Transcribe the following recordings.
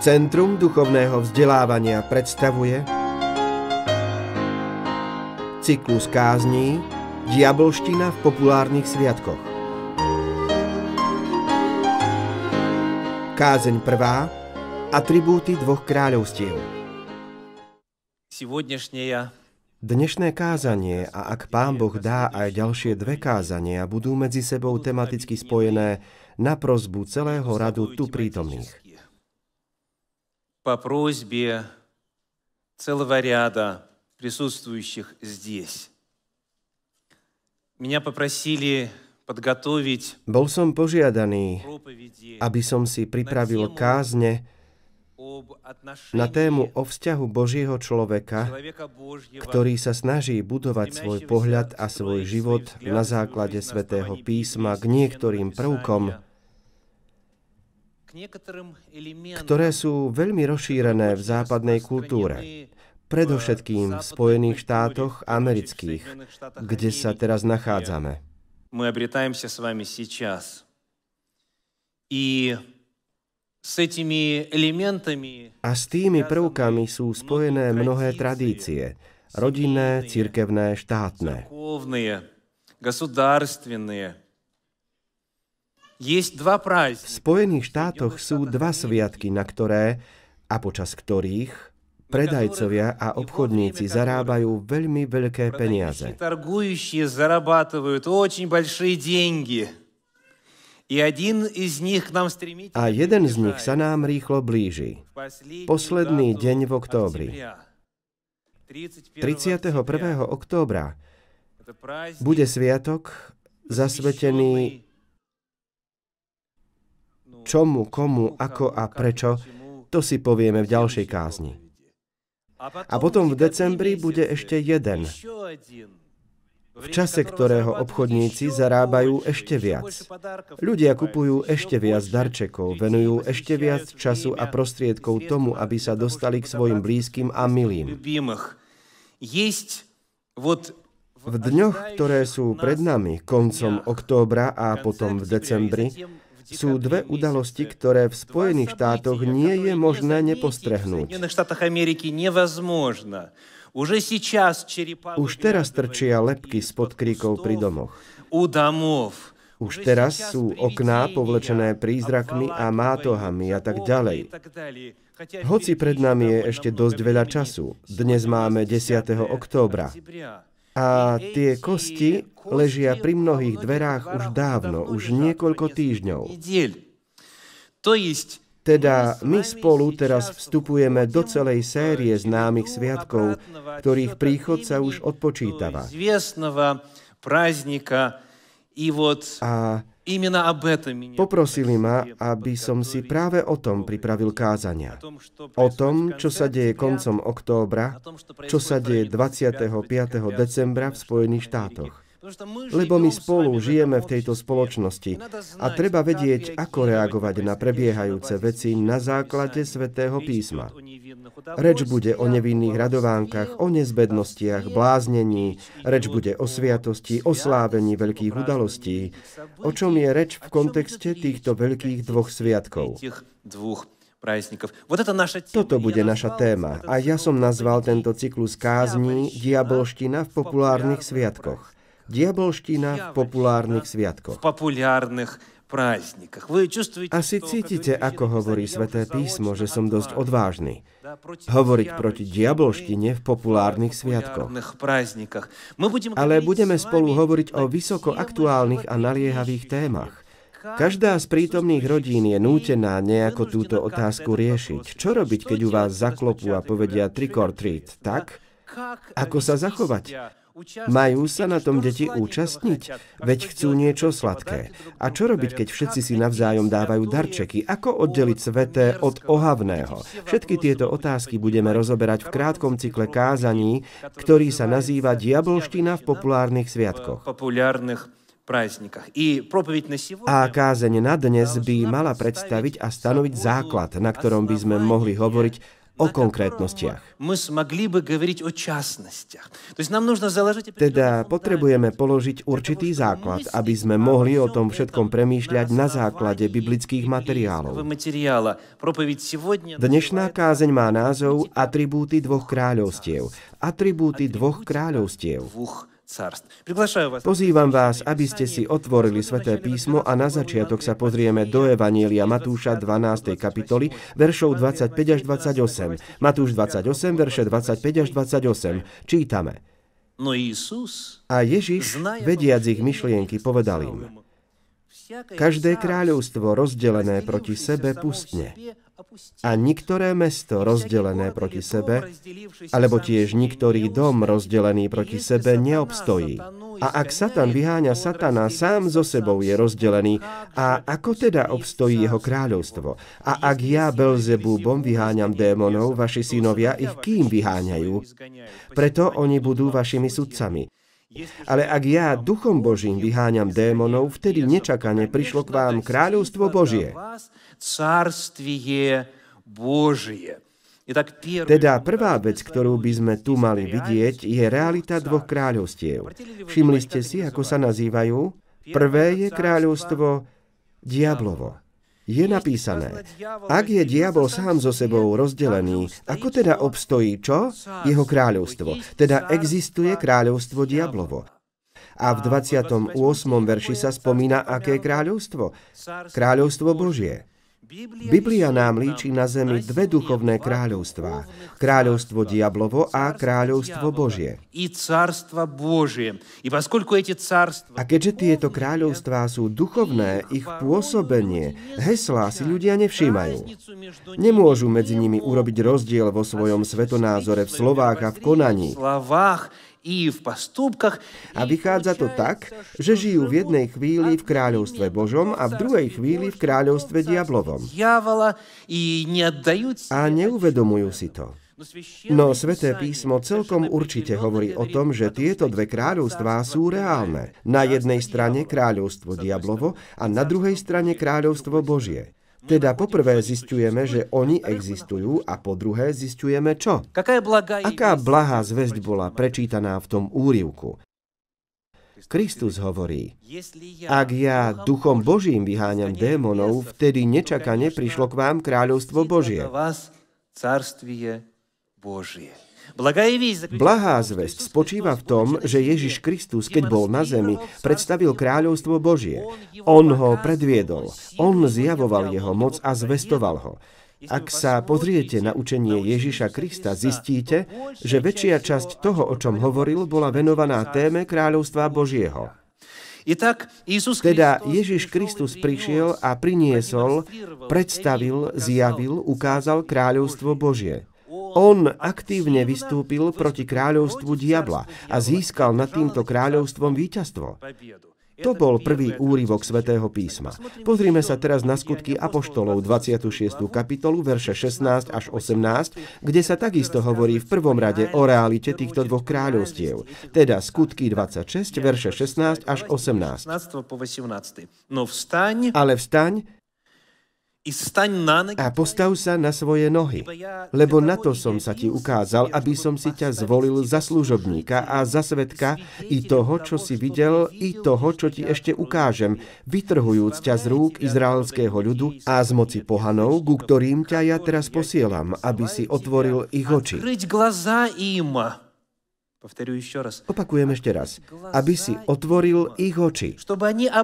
Centrum duchovného vzdelávania predstavuje cyklus kázní Diabolština v populárnych sviatkoch. Kázeň prvá Atribúty dvoch kráľovstiev. Dnešné kázanie a ak Pán Boh dá aj ďalšie dve kázania, budú medzi sebou tematicky spojené na prozbu celého radu tu prítomných По просьбе целого ряда присутствующих здесь. Меня попросили подготовить Bol som požiadaný, aby som si pripravil kázne na tému o vzťahu Božieho človeka, ktorý sa snaží budovať svoj pohľad a svoj život na základe svätého písma k niektorým prvkom, ktoré sú veľmi rozšírené v západnej kultúre predovšetkým v Spojených štátoch amerických, kde sa teraz nachádzame. Мы обретаемся с вами сейчас. И с этими элементами... A s tými prvkami sú spojené mnohé tradície, rodinné, cirkevné, štátne. V Spojených štátoch sú dva sviatky, na ktoré a počas ktorých predajcovia a obchodníci zarábajú veľmi veľké peniaze. A jeden z nich sa nám rýchlo blíži. Posledný deň v októbri. 31. októbra bude sviatok zasvetený čomu, komu, ako a prečo, to si povieme v ďalšej kázni. A potom v decembri bude ešte jeden, v čase ktorého obchodníci zarábajú ešte viac. Ľudia kupujú ešte viac darčekov, venujú ešte viac času a prostriedkov tomu, aby sa dostali k svojim blízkym a milým. V dňoch, ktoré sú pred nami, koncom októbra a potom v decembri, sú dve udalosti, ktoré v Spojených štátoch nie je možné nepostrehnúť. Už teraz trčia lepky spod kríkov pri domoch. Už teraz sú okná povlečené prízrakmi a mátohami a tak ďalej. Hoci pred nami je ešte dosť veľa času, dnes máme 10. októbra. A tie kosti ležia pri mnohých dverách už dávno, už niekoľko týždňov. Teda my spolu teraz vstupujeme do celej série známych sviatkov, ktorých príchod sa už odpočítava. A Poprosili ma, aby som si práve o tom pripravil kázania. O tom, čo sa deje koncom októbra, čo sa deje 25. decembra v Spojených štátoch. Lebo my spolu žijeme v tejto spoločnosti. A treba vedieť, ako reagovať na prebiehajúce veci na základe svätého písma. Reč bude o nevinných radovánkach, o nezbednostiach, bláznení, reč bude o sviatosti, o slávení veľkých udalostí. O čom je reč v kontexte týchto veľkých dvoch sviatkov? Toto bude naša téma. a ja som nazval tento cyklus kázní Diabolština v populárnych sviatkoch. Diabolština v populárnych sviatkoch. Asi cítite, ako hovorí sväté písmo, že som dosť odvážny. Hovoriť proti diabolštine v populárnych sviatkoch. Ale budeme spolu hovoriť o vysoko aktuálnych a naliehavých témach. Každá z prítomných rodín je nútená nejako túto otázku riešiť. Čo robiť, keď u vás zaklopú a povedia trick or treat, tak? Ako sa zachovať? Majú sa na tom deti účastniť? Veď chcú niečo sladké. A čo robiť, keď všetci si navzájom dávajú darčeky? Ako oddeliť sveté od ohavného? Všetky tieto otázky budeme rozoberať v krátkom cykle kázaní, ktorý sa nazýva Diabolština v populárnych sviatkoch. A kázeň na dnes by mala predstaviť a stanoviť základ, na ktorom by sme mohli hovoriť o konkrétnostiach. Teda potrebujeme položiť určitý základ, aby sme mohli o tom všetkom premýšľať na základe biblických materiálov. Dnešná kázeň má názov Atribúty dvoch kráľovstiev. Atribúty dvoch kráľovstiev. Pozývam vás, aby ste si otvorili sväté písmo a na začiatok sa pozrieme do Evanielia Matúša 12. kapitoly, veršov 25 až 28. Matúš 28, verše 25 až 28. Čítame. No a Ježiš, vediac ich myšlienky, povedal im, Každé kráľovstvo rozdelené proti sebe pustne a niektoré mesto rozdelené proti sebe, alebo tiež niektorý dom rozdelený proti sebe neobstojí. A ak Satan vyháňa Satana, sám so sebou je rozdelený. A ako teda obstojí jeho kráľovstvo? A ak ja Belzebúbom vyháňam démonov, vaši synovia ich kým vyháňajú? Preto oni budú vašimi sudcami. Ale ak ja duchom Božím vyháňam démonov, vtedy nečakane prišlo k vám kráľovstvo Božie. Teda prvá vec, ktorú by sme tu mali vidieť, je realita dvoch kráľovstiev. Všimli ste si, ako sa nazývajú? Prvé je kráľovstvo diablovo je napísané, ak je diabol sám so sebou rozdelený, ako teda obstojí čo? Jeho kráľovstvo. Teda existuje kráľovstvo diablovo. A v 28. verši sa spomína, aké kráľovstvo? Kráľovstvo Božie. Biblia nám líči na zemi dve duchovné kráľovstvá. Kráľovstvo diablovo a kráľovstvo Božie. A keďže tieto kráľovstvá sú duchovné, ich pôsobenie, heslá si ľudia nevšímajú. Nemôžu medzi nimi urobiť rozdiel vo svojom svetonázore v slovách a v konaní. A vychádza to tak, že žijú v jednej chvíli v kráľovstve Božom a v druhej chvíli v kráľovstve diablovom. A neuvedomujú si to. No Sveté písmo celkom určite hovorí o tom, že tieto dve kráľovstvá sú reálne. Na jednej strane kráľovstvo diablovo a na druhej strane kráľovstvo Božie. Teda poprvé zistujeme, že oni existujú a po druhé zistujeme čo? Aká blahá zväzť bola prečítaná v tom úrivku? Kristus hovorí, ak ja duchom Božím vyháňam démonov, vtedy nečakane prišlo k vám kráľovstvo Božie. Božie. Blahá zväzť spočíva v tom, že Ježiš Kristus, keď bol na zemi, predstavil kráľovstvo Božie. On ho predviedol, on zjavoval jeho moc a zvestoval ho. Ak sa pozriete na učenie Ježiša Krista, zistíte, že väčšia časť toho, o čom hovoril, bola venovaná téme kráľovstva Božieho. Teda Ježiš Kristus prišiel a priniesol, predstavil, zjavil, ukázal kráľovstvo Božie. On aktívne vystúpil proti kráľovstvu diabla a získal nad týmto kráľovstvom víťazstvo. To bol prvý úryvok svätého písma. Pozrime sa teraz na skutky Apoštolov 26. kapitolu, verše 16 až 18, kde sa takisto hovorí v prvom rade o realite týchto dvoch kráľovstiev. Teda skutky 26, verše 16 až 18. Ale vstaň a postav sa na svoje nohy, lebo na to som sa ti ukázal, aby som si ťa zvolil za služobníka a za svetka i toho, čo si videl, i toho, čo ti ešte ukážem, vytrhujúc ťa z rúk izraelského ľudu a z moci pohanov, ku ktorým ťa ja teraz posielam, aby si otvoril ich oči. Opakujem ešte raz. Aby si otvoril ich oči.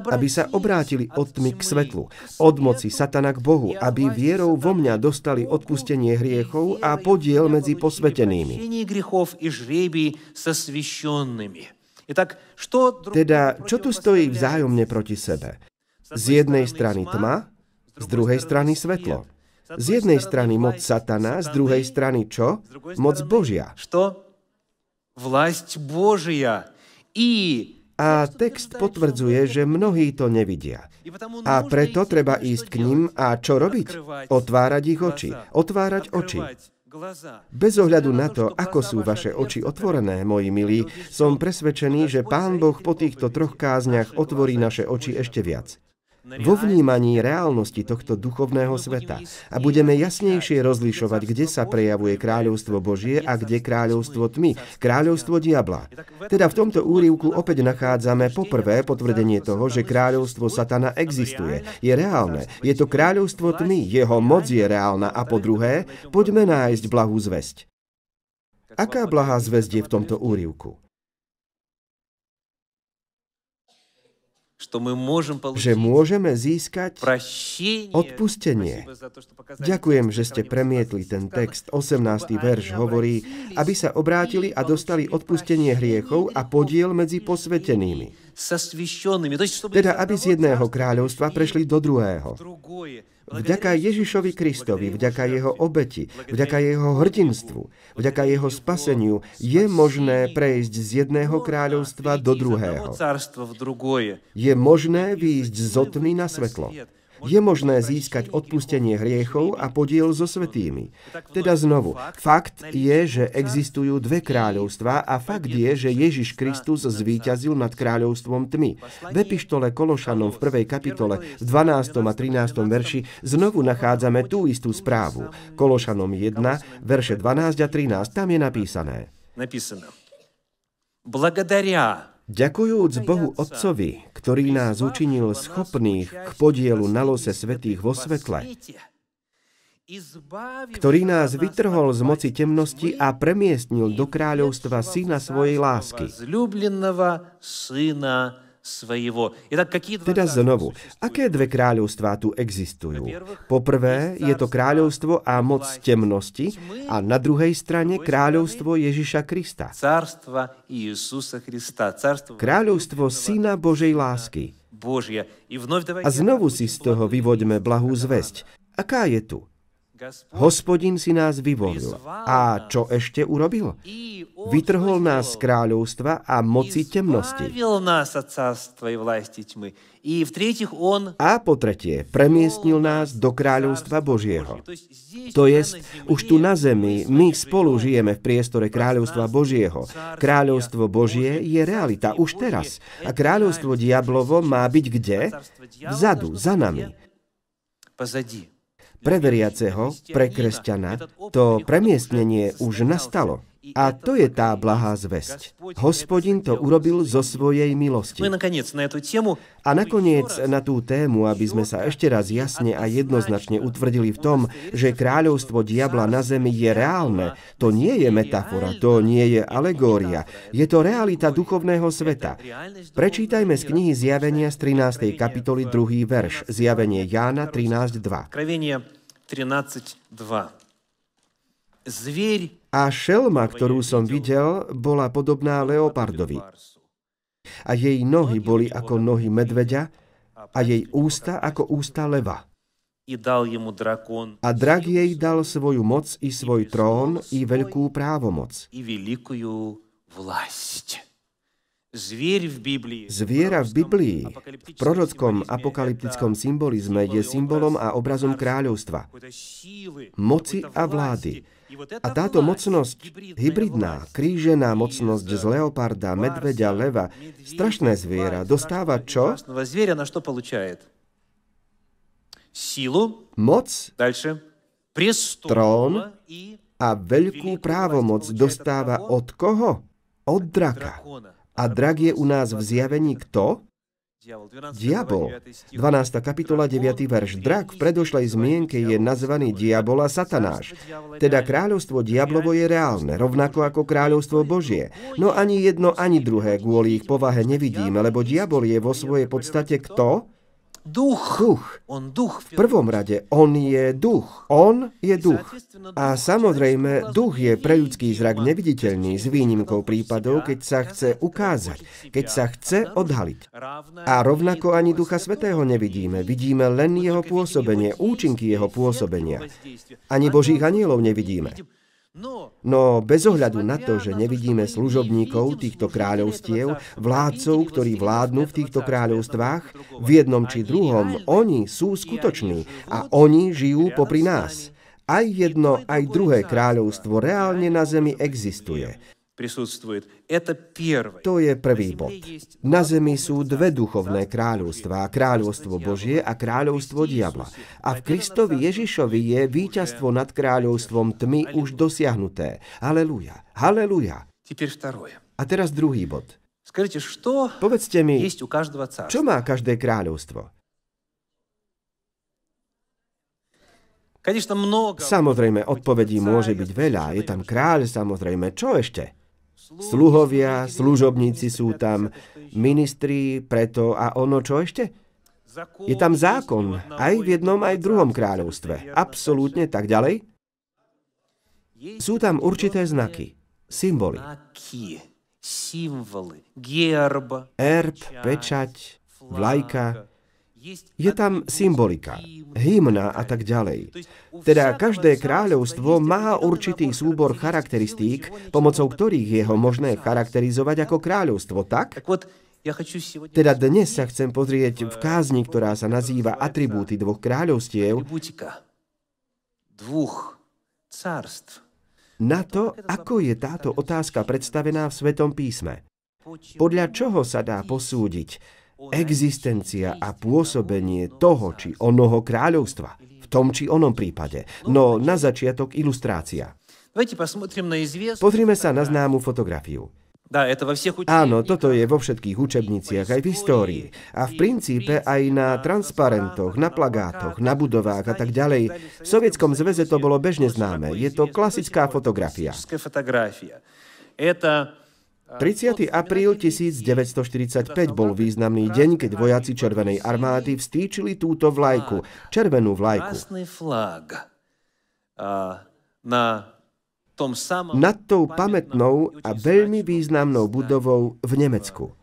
Aby sa obrátili od tmy k svetlu. Od moci satana k Bohu. Aby vierou vo mňa dostali odpustenie hriechov a podiel medzi posvetenými. Teda, čo tu stojí vzájomne proti sebe? Z jednej strany tma, z druhej strany svetlo. Z jednej strany moc satana, z druhej strany čo? Moc Božia. Vlast Božia. I a text potvrdzuje, že mnohí to nevidia. A preto treba ísť k ním a čo robiť? Otvárať ich oči. Otvárať oči. Bez ohľadu na to, ako sú vaše oči otvorené, moji milí, som presvedčený, že Pán Boh po týchto troch kázniach otvorí naše oči ešte viac. Vo vnímaní reálnosti tohto duchovného sveta a budeme jasnejšie rozlišovať, kde sa prejavuje kráľovstvo Božie a kde kráľovstvo tmy, kráľovstvo diabla. Teda v tomto úrivku opäť nachádzame poprvé potvrdenie toho, že kráľovstvo satana existuje, je reálne, je to kráľovstvo tmy, jeho moc je reálna a po druhé, poďme nájsť blahú zväzť. Aká blahá zväzť je v tomto úrivku? Že môžeme získať odpustenie. Ďakujem, že ste premietli ten text. 18. verš hovorí, aby sa obrátili a dostali odpustenie hriechov a podiel medzi posvetenými. Teda, aby z jedného kráľovstva prešli do druhého. Vďaka Ježišovi Kristovi, vďaka jeho obeti, vďaka jeho hrdinstvu, vďaka jeho spaseniu je možné prejsť z jedného kráľovstva do druhého. Je možné výjsť z otmy na svetlo je možné získať odpustenie hriechov a podiel so svetými. Teda znovu, fakt je, že existujú dve kráľovstvá a fakt je, že Ježiš Kristus zvíťazil nad kráľovstvom tmy. V epištole Kološanom v prvej kapitole v 12. a 13. verši znovu nachádzame tú istú správu. Kološanom 1, verše 12 a 13, tam je napísané. Napísané. Благодаря Ďakujúc Bohu Otcovi, ktorý nás učinil schopných k podielu na lose svetých vo svetle, ktorý nás vytrhol z moci temnosti a premiestnil do kráľovstva Syna svojej lásky teda znovu, aké dve kráľovstvá tu existujú? Poprvé je to kráľovstvo a moc temnosti a na druhej strane kráľovstvo Ježiša Krista. Kráľovstvo Syna Božej lásky. A znovu si z toho vyvoďme blahú zväzť. Aká je tu? Hospodin si nás vyvolil. A čo ešte urobil? Vytrhol nás z kráľovstva a moci temnosti. A po tretie, premiestnil nás do kráľovstva Božieho. To je, už tu na zemi, my spolu žijeme v priestore kráľovstva Božieho. Kráľovstvo Božie je realita už teraz. A kráľovstvo diablovo má byť kde? Vzadu, za nami. Pozadí. Pre veriaceho, pre kresťana, to premiestnenie už nastalo. A to je tá blahá zväzť. Hospodin to urobil zo svojej milosti. A nakoniec na tú tému, aby sme sa ešte raz jasne a jednoznačne utvrdili v tom, že kráľovstvo diabla na zemi je reálne, to nie je metafora, to nie je alegória, je to realita duchovného sveta. Prečítajme z knihy Zjavenia z 13. kapitoly 2. verš, Zjavenie Jána 13.2. 13.2. Zvier a šelma, ktorú som videl, bola podobná leopardovi. A jej nohy boli ako nohy medveďa a jej ústa ako ústa leva. A drak jej dal svoju moc i svoj trón i veľkú právomoc. Zviera v Biblii, v prorockom apokalyptickom symbolizme je symbolom a obrazom kráľovstva, moci a vlády, a táto mocnosť, hybridná, krížená mocnosť z leoparda, medveďa, leva, strašné zviera, dostáva čo? Moc, trón a veľkú právomoc dostáva od koho? Od draka. A drak je u nás v zjavení kto? Diabol. 12. kapitola 9. verš. Drak v predošlej zmienke je nazvaný diabol a satanáš. Teda kráľovstvo diablovo je reálne, rovnako ako kráľovstvo Božie. No ani jedno, ani druhé kvôli ich povahe nevidíme, lebo diabol je vo svojej podstate kto? Duch. Duch. On duch. V prvom rade, on je duch. On je duch. A samozrejme, duch je pre ľudský zrak neviditeľný s výnimkou prípadov, keď sa chce ukázať, keď sa chce odhaliť. A rovnako ani Ducha Svetého nevidíme. Vidíme len jeho pôsobenie, účinky jeho pôsobenia. Ani Božích anielov nevidíme. No bez ohľadu na to, že nevidíme služobníkov týchto kráľovstiev, vládcov, ktorí vládnu v týchto kráľovstvách, v jednom či druhom, oni sú skutoční a oni žijú popri nás. Aj jedno, aj druhé kráľovstvo reálne na zemi existuje. To je prvý bod. Na zemi sú dve duchovné kráľovstvá, kráľovstvo Božie a kráľovstvo diabla. A v Kristovi Ježišovi je víťazstvo nad kráľovstvom tmy už dosiahnuté. Haleluja, haleluja. A teraz druhý bod. Povedzte mi, čo má každé kráľovstvo? Samozrejme, odpovedí môže byť veľa. Je tam kráľ, samozrejme. Čo ešte? Sluhovia, služobníci sú tam, ministri, preto a ono čo ešte? Je tam zákon, aj v jednom, aj v druhom kráľovstve. Absolútne tak ďalej. Sú tam určité znaky, symboly. Erb, pečať, vlajka, je tam symbolika, hymna a tak ďalej. Teda každé kráľovstvo má určitý súbor charakteristík, pomocou ktorých je ho možné charakterizovať ako kráľovstvo, tak? Teda dnes sa chcem pozrieť v kázni, ktorá sa nazýva Atribúty dvoch kráľovstiev, na to, ako je táto otázka predstavená v Svetom písme. Podľa čoho sa dá posúdiť, existencia a pôsobenie toho či onoho kráľovstva v tom či onom prípade. No na začiatok ilustrácia. Pozrime sa na známu fotografiu. Áno, toto je vo všetkých učebniciach, aj v histórii. A v princípe aj na transparentoch, na plagátoch, na budovách a tak ďalej. V Sovietskom zväze to bolo bežne známe. Je to klasická fotografia. 30. apríl 1945 bol významný deň, keď vojaci Červenej armády vstýčili túto vlajku, červenú vlajku. Nad tou pamätnou a veľmi významnou budovou v Nemecku.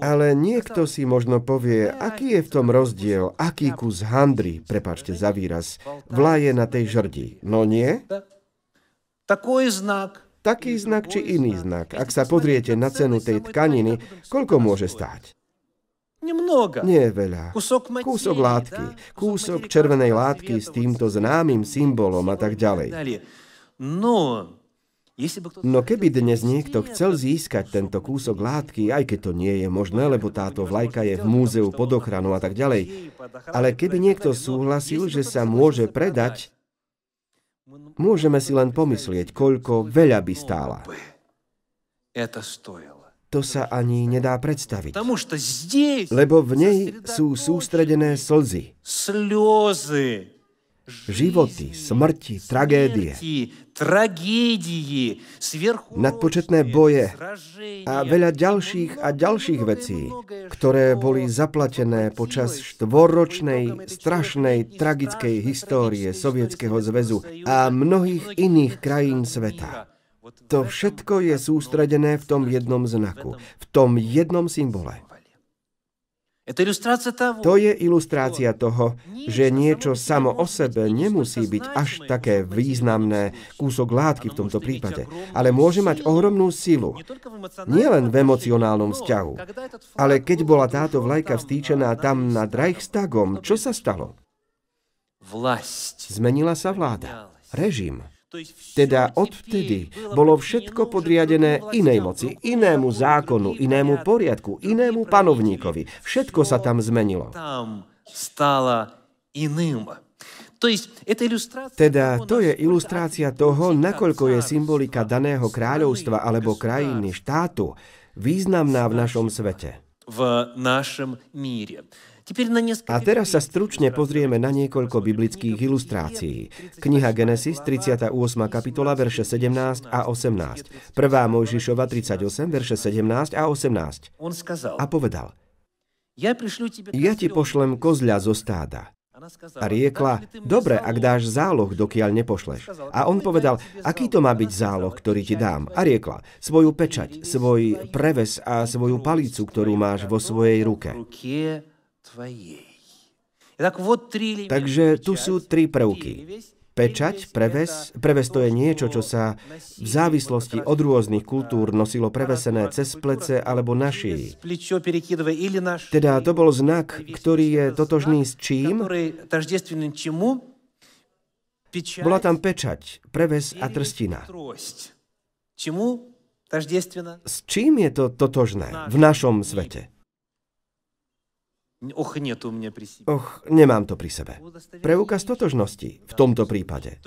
Ale niekto si možno povie, aký je v tom rozdiel, aký kus handry, prepačte za výraz, vlaje na tej žrdi. No nie? Taký znak taký znak či iný znak. Ak sa pozriete na cenu tej tkaniny, koľko môže stáť? Nie veľa. Kúsok látky, kúsok červenej látky s týmto známym symbolom a tak ďalej. No keby dnes niekto chcel získať tento kúsok látky, aj keď to nie je možné, lebo táto vlajka je v múzeu pod ochranou a tak ďalej, ale keby niekto súhlasil, že sa môže predať, Môžeme si len pomyslieť, koľko veľa by stála. To sa ani nedá predstaviť. Lebo v nej sú sústredené slzy. Životy, smrti, tragédie nadpočetné boje a veľa ďalších a ďalších vecí, ktoré boli zaplatené počas štvoročnej, strašnej, tragickej histórie Sovietskeho zväzu a mnohých iných krajín sveta. To všetko je sústredené v tom jednom znaku, v tom jednom symbole. To je ilustrácia toho, že niečo samo o sebe nemusí byť až také významné kúsok látky v tomto prípade, ale môže mať ohromnú silu. Nie len v emocionálnom vzťahu, ale keď bola táto vlajka vstýčená tam nad Reichstagom, čo sa stalo? Zmenila sa vláda, režim. Teda odvtedy bolo všetko podriadené inej moci, inému zákonu, inému poriadku, inému panovníkovi. Všetko sa tam zmenilo. Teda to je ilustrácia toho, nakoľko je symbolika daného kráľovstva alebo krajiny, štátu významná v našom svete. V našom míre. A teraz sa stručne pozrieme na niekoľko biblických ilustrácií. Kniha Genesis, 38. kapitola, verše 17 a 18. 1. Mojžišova, 38, verše 17 a 18. A povedal, ja ti pošlem kozľa zo stáda. A riekla, dobre, ak dáš záloh, dokiaľ nepošleš. A on povedal, aký to má byť záloh, ktorý ti dám? A riekla, svoju pečať, svoj preves a svoju palicu, ktorú máš vo svojej ruke. Takže tu sú tri prvky. Pečať, preves, preves to je niečo, čo sa v závislosti od rôznych kultúr nosilo prevesené cez plece alebo na šii. Teda to bol znak, ktorý je totožný s čím? Bola tam pečať, preves a trstina. S čím je to totožné v našom svete? Och, nemám to pri sebe. Preukaz totožnosti v tomto prípade.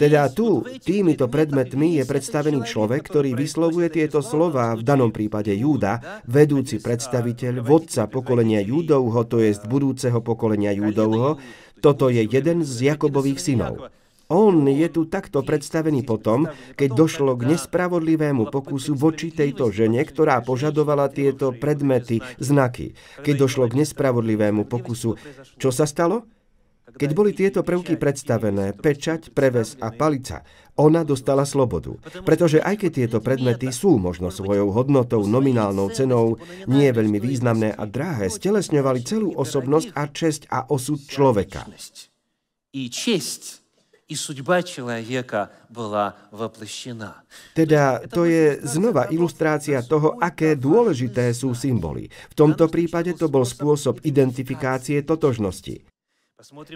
Teda tu, týmito predmetmi je predstavený človek, ktorý vyslovuje tieto slova, v danom prípade Júda, vedúci predstaviteľ, vodca pokolenia Júdovho, to je budúceho pokolenia Júdovho, toto je jeden z Jakobových synov. On je tu takto predstavený potom, keď došlo k nespravodlivému pokusu voči tejto žene, ktorá požadovala tieto predmety, znaky. Keď došlo k nespravodlivému pokusu, čo sa stalo? Keď boli tieto prvky predstavené, pečať, preves a palica, ona dostala slobodu. Pretože aj keď tieto predmety sú možno svojou hodnotou, nominálnou cenou, nie veľmi významné a drahé, stelesňovali celú osobnosť a česť a osud človeka. I česť i судьба человека была воплощена. Teda to je znova ilustrácia toho, aké dôležité sú symboly. V tomto prípade to bol spôsob identifikácie totožnosti.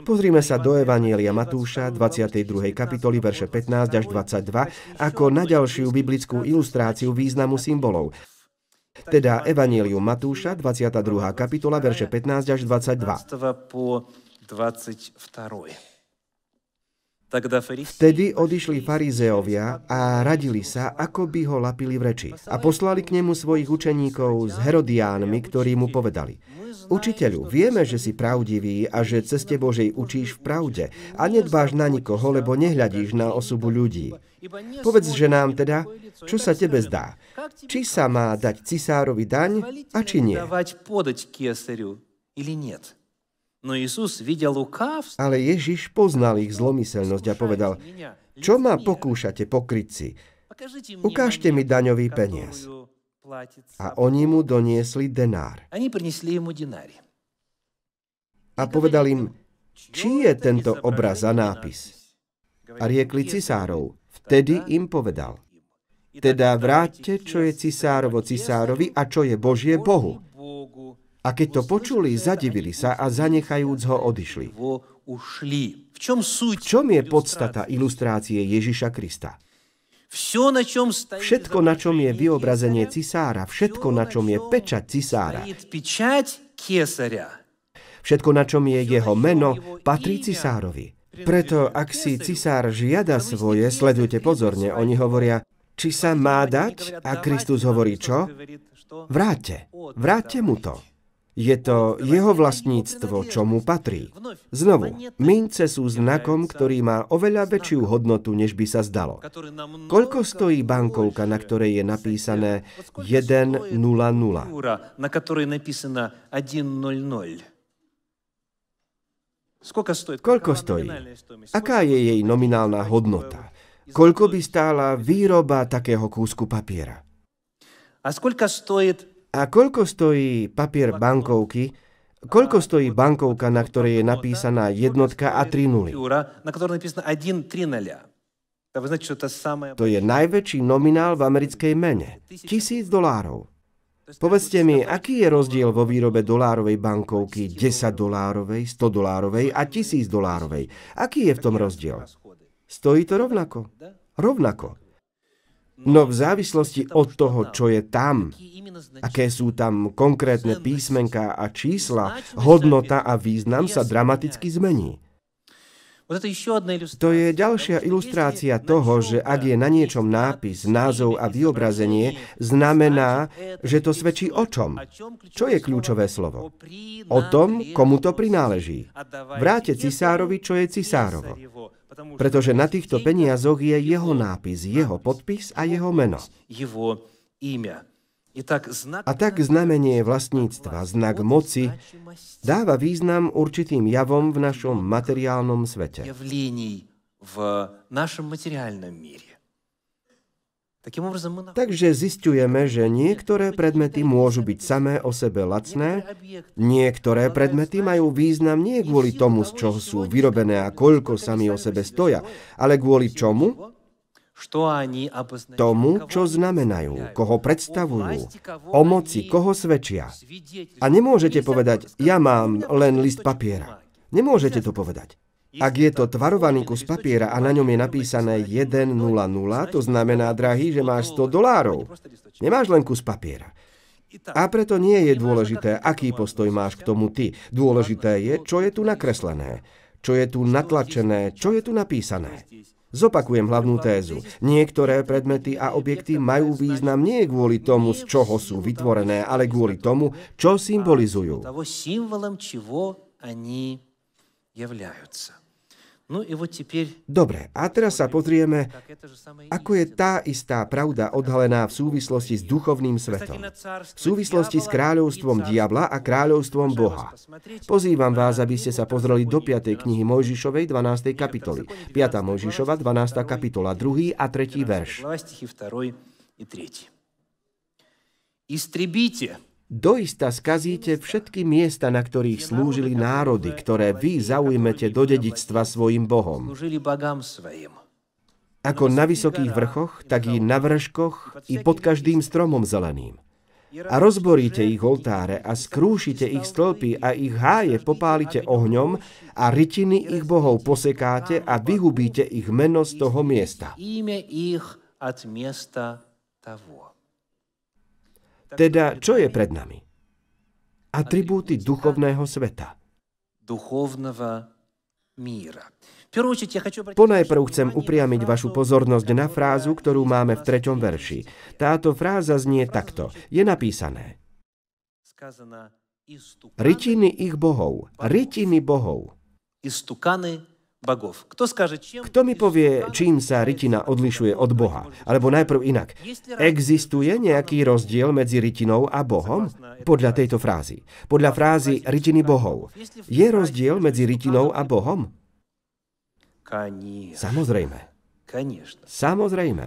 Pozrime sa do Evanielia Matúša, 22. kapitoly, verše 15 až 22, ako na ďalšiu biblickú ilustráciu významu symbolov. Teda Evanielium Matúša, 22. kapitola, verše 15 až 22. по 22. Vtedy odišli farizeovia a radili sa, ako by ho lapili v reči. A poslali k nemu svojich učeníkov s Herodiánmi, ktorí mu povedali, Učiteľu, vieme, že si pravdivý a že ceste Božej učíš v pravde a nedbáš na nikoho, lebo nehľadíš na osobu ľudí. Povedz, že nám teda, čo sa tebe zdá. Či sa má dať cisárovi daň a či nie. No Ale Ježiš poznal ich zlomyselnosť a povedal, čo ma pokúšate pokrytci? Ukážte mi daňový peniaz. A oni mu doniesli denár. A povedal im, či je tento obraz a nápis? A riekli cisárov. Vtedy im povedal, teda vráťte, čo je cisárovo cisárovi a čo je Božie Bohu. A keď to počuli, zadivili sa a zanechajúc ho odišli. V čom je podstata ilustrácie Ježiša Krista? Všetko, na čom je vyobrazenie cisára, všetko, na čom je pečať cisára, všetko, na čom je jeho meno, patrí cisárovi. Preto, ak si cisár žiada svoje, sledujte pozorne, oni hovoria, či sa má dať? A Kristus hovorí čo? Vráťte, vráťte mu to. Je to jeho vlastníctvo, čo mu patrí. Znovu, mince sú znakom, ktorý má oveľa väčšiu hodnotu, než by sa zdalo. Koľko stojí bankovka, na ktorej je napísané 100? Na ktorej napísané 100. Koľko stojí? Aká je jej nominálna hodnota? Koľko by stála výroba takého kúsku papiera? A koľko stojí a koľko stojí papier bankovky? Koľko stojí bankovka, na ktorej je napísaná jednotka a tri nuly? Na ktorej je napísaná 1, 3 0. To je najväčší nominál v americkej mene. Tisíc dolárov. Povedzte mi, aký je rozdiel vo výrobe dolárovej bankovky 10 dolárovej, 100 dolárovej a 1000 dolárovej? Aký je v tom rozdiel? Stojí to rovnako? Rovnako. No v závislosti od toho, čo je tam, aké sú tam konkrétne písmenka a čísla, hodnota a význam sa dramaticky zmení. To je ďalšia ilustrácia toho, že ak je na niečom nápis, názov a vyobrazenie, znamená, že to svedčí o čom? Čo je kľúčové slovo? O tom, komu to prináleží. Vráte cisárovi, čo je cisárovo. Pretože na týchto peniazoch je jeho nápis, jeho podpis a jeho meno. A tak znamenie vlastníctva, znak moci, dáva význam určitým javom v našom materiálnom svete. v našom materiálnom míre. Takže zistujeme, že niektoré predmety môžu byť samé o sebe lacné, niektoré predmety majú význam nie kvôli tomu, z čoho sú vyrobené a koľko sami o sebe stoja, ale kvôli čomu? Tomu, čo znamenajú, koho predstavujú, o moci, koho svedčia. A nemôžete povedať, ja mám len list papiera. Nemôžete to povedať. Ak je to tvarovaný kus papiera a na ňom je napísané 100, to znamená, drahý, že máš 100 dolárov. Nemáš len kus papiera. A preto nie je dôležité, aký postoj máš k tomu ty. Dôležité je, čo je tu nakreslené, čo je tu natlačené, čo je tu napísané. Zopakujem hlavnú tézu. Niektoré predmety a objekty majú význam nie kvôli tomu, z čoho sú vytvorené, ale kvôli tomu, čo symbolizujú. No Dobre, a teraz sa pozrieme, ako je tá istá pravda odhalená v súvislosti s duchovným svetom. V súvislosti s kráľovstvom diabla a kráľovstvom Boha. Pozývam vás, aby ste sa pozreli do 5. knihy Mojžišovej 12. kapitoly. 5. Mojžišova 12. kapitola, 2. a 3. verš. Истребите Doista skazíte všetky miesta, na ktorých slúžili národy, ktoré vy zaujmete do dedičstva svojim Bohom. Ako na vysokých vrchoch, tak i na vrškoch, i pod každým stromom zeleným. A rozboríte ich oltáre a skrúšite ich stĺpy a ich háje popálite ohňom a rytiny ich bohov posekáte a vyhubíte ich meno z toho miesta. Teda, čo je pred nami? Atribúty duchovného sveta. Ponajprv chcem upriamiť vašu pozornosť na frázu, ktorú máme v treťom verši. Táto fráza znie takto. Je napísané. Rytiny ich bohov. Rytiny bohov. Kto mi povie, čím sa rytina odlišuje od Boha? Alebo najprv inak. Existuje nejaký rozdiel medzi rytinou a Bohom? Podľa tejto frázy. Podľa frázy rytiny bohov. Je rozdiel medzi rytinou a Bohom? Samozrejme. Samozrejme.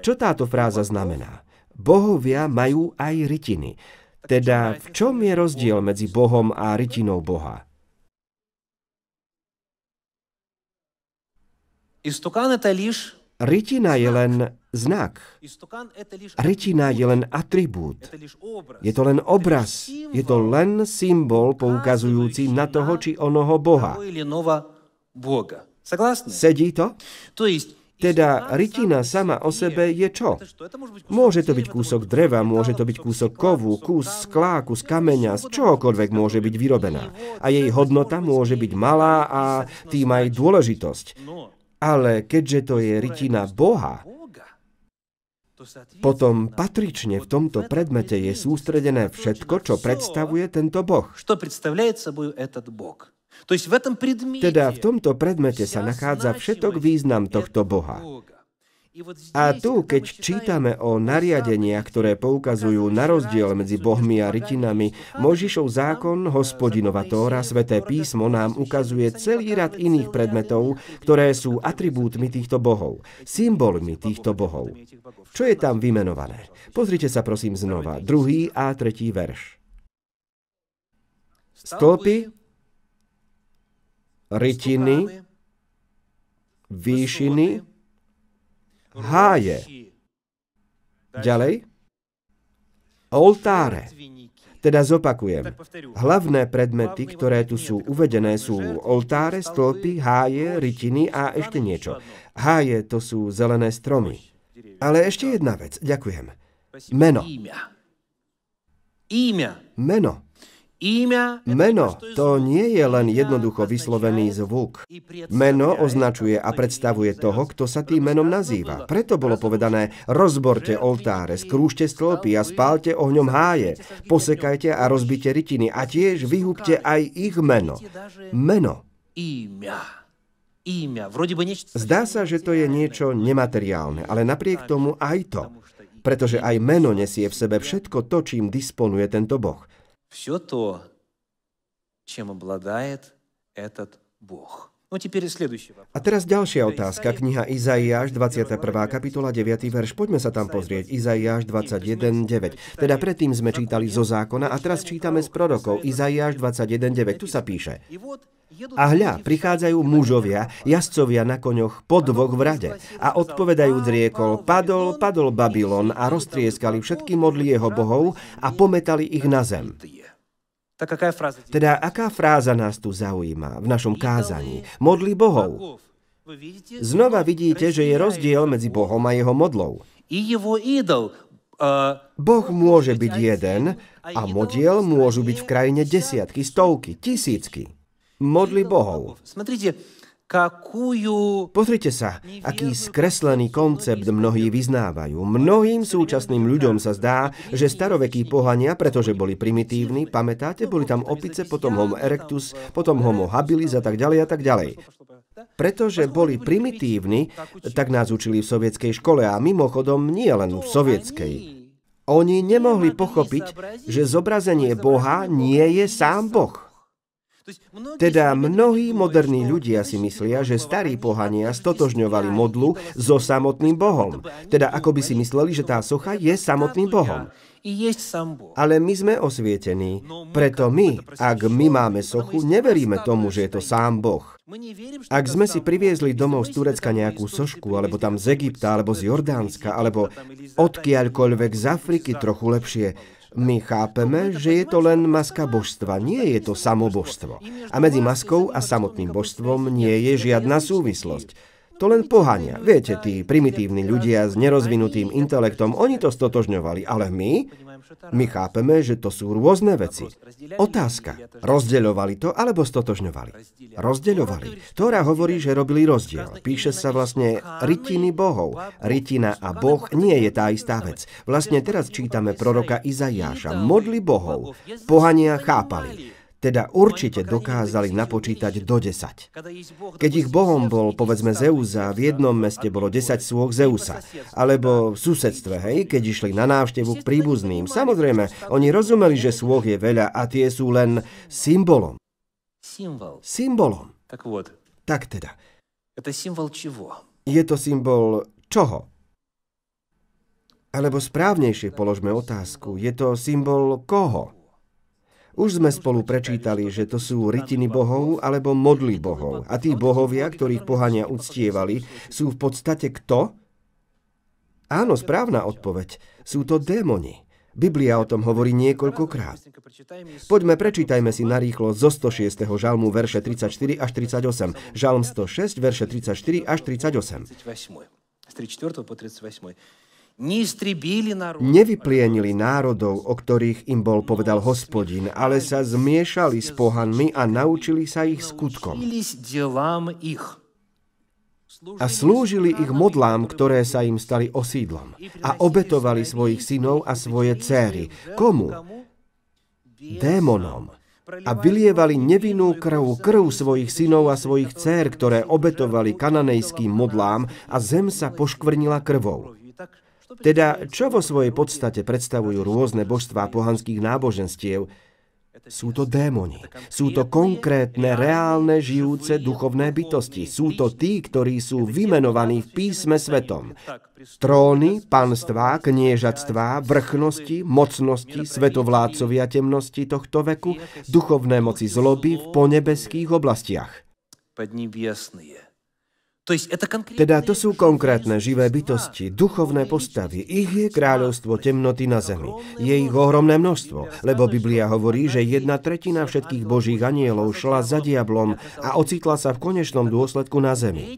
Čo táto fráza znamená? Bohovia majú aj rytiny. Teda v čom je rozdiel medzi Bohom a rytinou Boha? Rytina je len znak. Rytina je len atribút. Je to len obraz. Je to len symbol poukazujúci na toho či onoho Boha. Sedí to? Teda rytina sama o sebe je čo? Môže to byť kúsok dreva, môže to byť kúsok kovu, kus sklá, kus kameňa, z čohokoľvek môže byť vyrobená. A jej hodnota môže byť malá a tým aj dôležitosť. Ale keďže to je rytina Boha, potom patrične v tomto predmete je sústredené všetko, čo predstavuje tento Boh. Teda v tomto predmete sa nachádza všetok význam tohto Boha. A tu, keď čítame o nariadeniach, ktoré poukazujú na rozdiel medzi bohmi a rytinami, Možišov zákon, hospodinova tóra, sveté písmo nám ukazuje celý rad iných predmetov, ktoré sú atribútmi týchto bohov, symbolmi týchto bohov. Čo je tam vymenované? Pozrite sa prosím znova, druhý a tretí verš. Stĺpy, rytiny, výšiny, háje. Ďalej? Oltáre. Teda zopakujem. Hlavné predmety, ktoré tu sú uvedené, sú oltáre, stĺpy, háje, rytiny a ešte niečo. Háje to sú zelené stromy. Ale ešte jedna vec. Ďakujem. Meno. Meno. Meno to nie je len jednoducho vyslovený zvuk. Meno označuje a predstavuje toho, kto sa tým menom nazýva. Preto bolo povedané, rozborte oltáre, skrúšte stĺpy a spálte ohňom háje, posekajte a rozbite rytiny a tiež vyhubte aj ich meno. Meno. Zdá sa, že to je niečo nemateriálne, ale napriek tomu aj to. Pretože aj meno nesie v sebe všetko to, čím disponuje tento Boh все то, чем обладает этот Бог. A teraz ďalšia otázka, kniha Izaiáš, 21. kapitola, 9. verš. Poďme sa tam pozrieť. Izaiáš 21, 9. Teda predtým sme čítali zo zákona a teraz čítame z prorokov. Izaiáš 21, 9. Tu sa píše. A hľa, prichádzajú mužovia, jazdcovia na koňoch po dvoch v rade. A odpovedajúc riekol, padol, padol Babylon a roztrieskali všetky modly jeho bohov a pometali ich na zem. Teda aká fráza nás tu zaujíma v našom kázaní? Modli bohov. Znova vidíte, že je rozdiel medzi Bohom a jeho modlou. Boh môže byť jeden a modiel môžu byť v krajine desiatky, stovky, tisícky. Modli bohov. Pozrite sa, aký skreslený koncept mnohí vyznávajú. Mnohým súčasným ľuďom sa zdá, že starovekí pohania, pretože boli primitívni, pamätáte, boli tam opice, potom homo erectus, potom homo habilis a tak ďalej a tak ďalej. Pretože boli primitívni, tak nás učili v sovietskej škole a mimochodom nie len v sovietskej. Oni nemohli pochopiť, že zobrazenie Boha nie je sám Boh. Teda mnohí moderní ľudia si myslia, že starí pohania stotožňovali modlu so samotným Bohom. Teda ako by si mysleli, že tá socha je samotným Bohom. Ale my sme osvietení, preto my, ak my máme sochu, neveríme tomu, že je to sám Boh. Ak sme si priviezli domov z Turecka nejakú sošku, alebo tam z Egypta, alebo z Jordánska, alebo odkiaľkoľvek z Afriky trochu lepšie, my chápeme, že je to len maska božstva, nie je to samobožstvo. A medzi maskou a samotným božstvom nie je žiadna súvislosť. To len pohania. Viete, tí primitívni ľudia s nerozvinutým intelektom, oni to stotožňovali, ale my, my chápeme, že to sú rôzne veci. Otázka. Rozdeľovali to alebo stotožňovali? Rozdeľovali. Tóra hovorí, že robili rozdiel. Píše sa vlastne rytiny bohov. Rytina a boh nie je tá istá vec. Vlastne teraz čítame proroka Izajáša. Modli bohov. Pohania chápali teda určite dokázali napočítať do 10. Keď ich bohom bol, povedzme, Zeusa, v jednom meste bolo 10 sôch Zeusa, alebo v susedstve, hej, keď išli na návštevu k príbuzným. Samozrejme, oni rozumeli, že sôch je veľa a tie sú len symbolom. Symbolom. Tak teda. Je to symbol čoho? Alebo správnejšie položme otázku, je to symbol koho? Už sme spolu prečítali, že to sú rytiny bohov alebo modly bohov. A tí bohovia, ktorých pohania uctievali, sú v podstate kto? Áno, správna odpoveď. Sú to démoni. Biblia o tom hovorí niekoľkokrát. Poďme, prečítajme si narýchlo zo 106. žalmu verše 34 až 38. Žalm 106, verše 34 až 38. Z 34 po 38. Nevyplienili národov, o ktorých im bol povedal hospodin, ale sa zmiešali s pohanmi a naučili sa ich skutkom. A slúžili ich modlám, ktoré sa im stali osídlom. A obetovali svojich synov a svoje céry. Komu? Démonom. A vylievali nevinnú krv, krv svojich synov a svojich cér, ktoré obetovali kananejským modlám a zem sa poškvrnila krvou. Teda čo vo svojej podstate predstavujú rôzne božstvá pohanských náboženstiev? Sú to démoni, sú to konkrétne, reálne, žijúce duchovné bytosti. Sú to tí, ktorí sú vymenovaní v písme svetom. Tróny, panstvá, kniežatstvá, vrchnosti, mocnosti, svetovládcovia temnosti tohto veku, duchovné moci zloby v ponebeských oblastiach. Podnebiesnie teda to sú konkrétne živé bytosti, duchovné postavy. Ich je kráľovstvo temnoty na zemi. Je ich ohromné množstvo, lebo Biblia hovorí, že jedna tretina všetkých božích anielov šla za diablom a ocitla sa v konečnom dôsledku na zemi.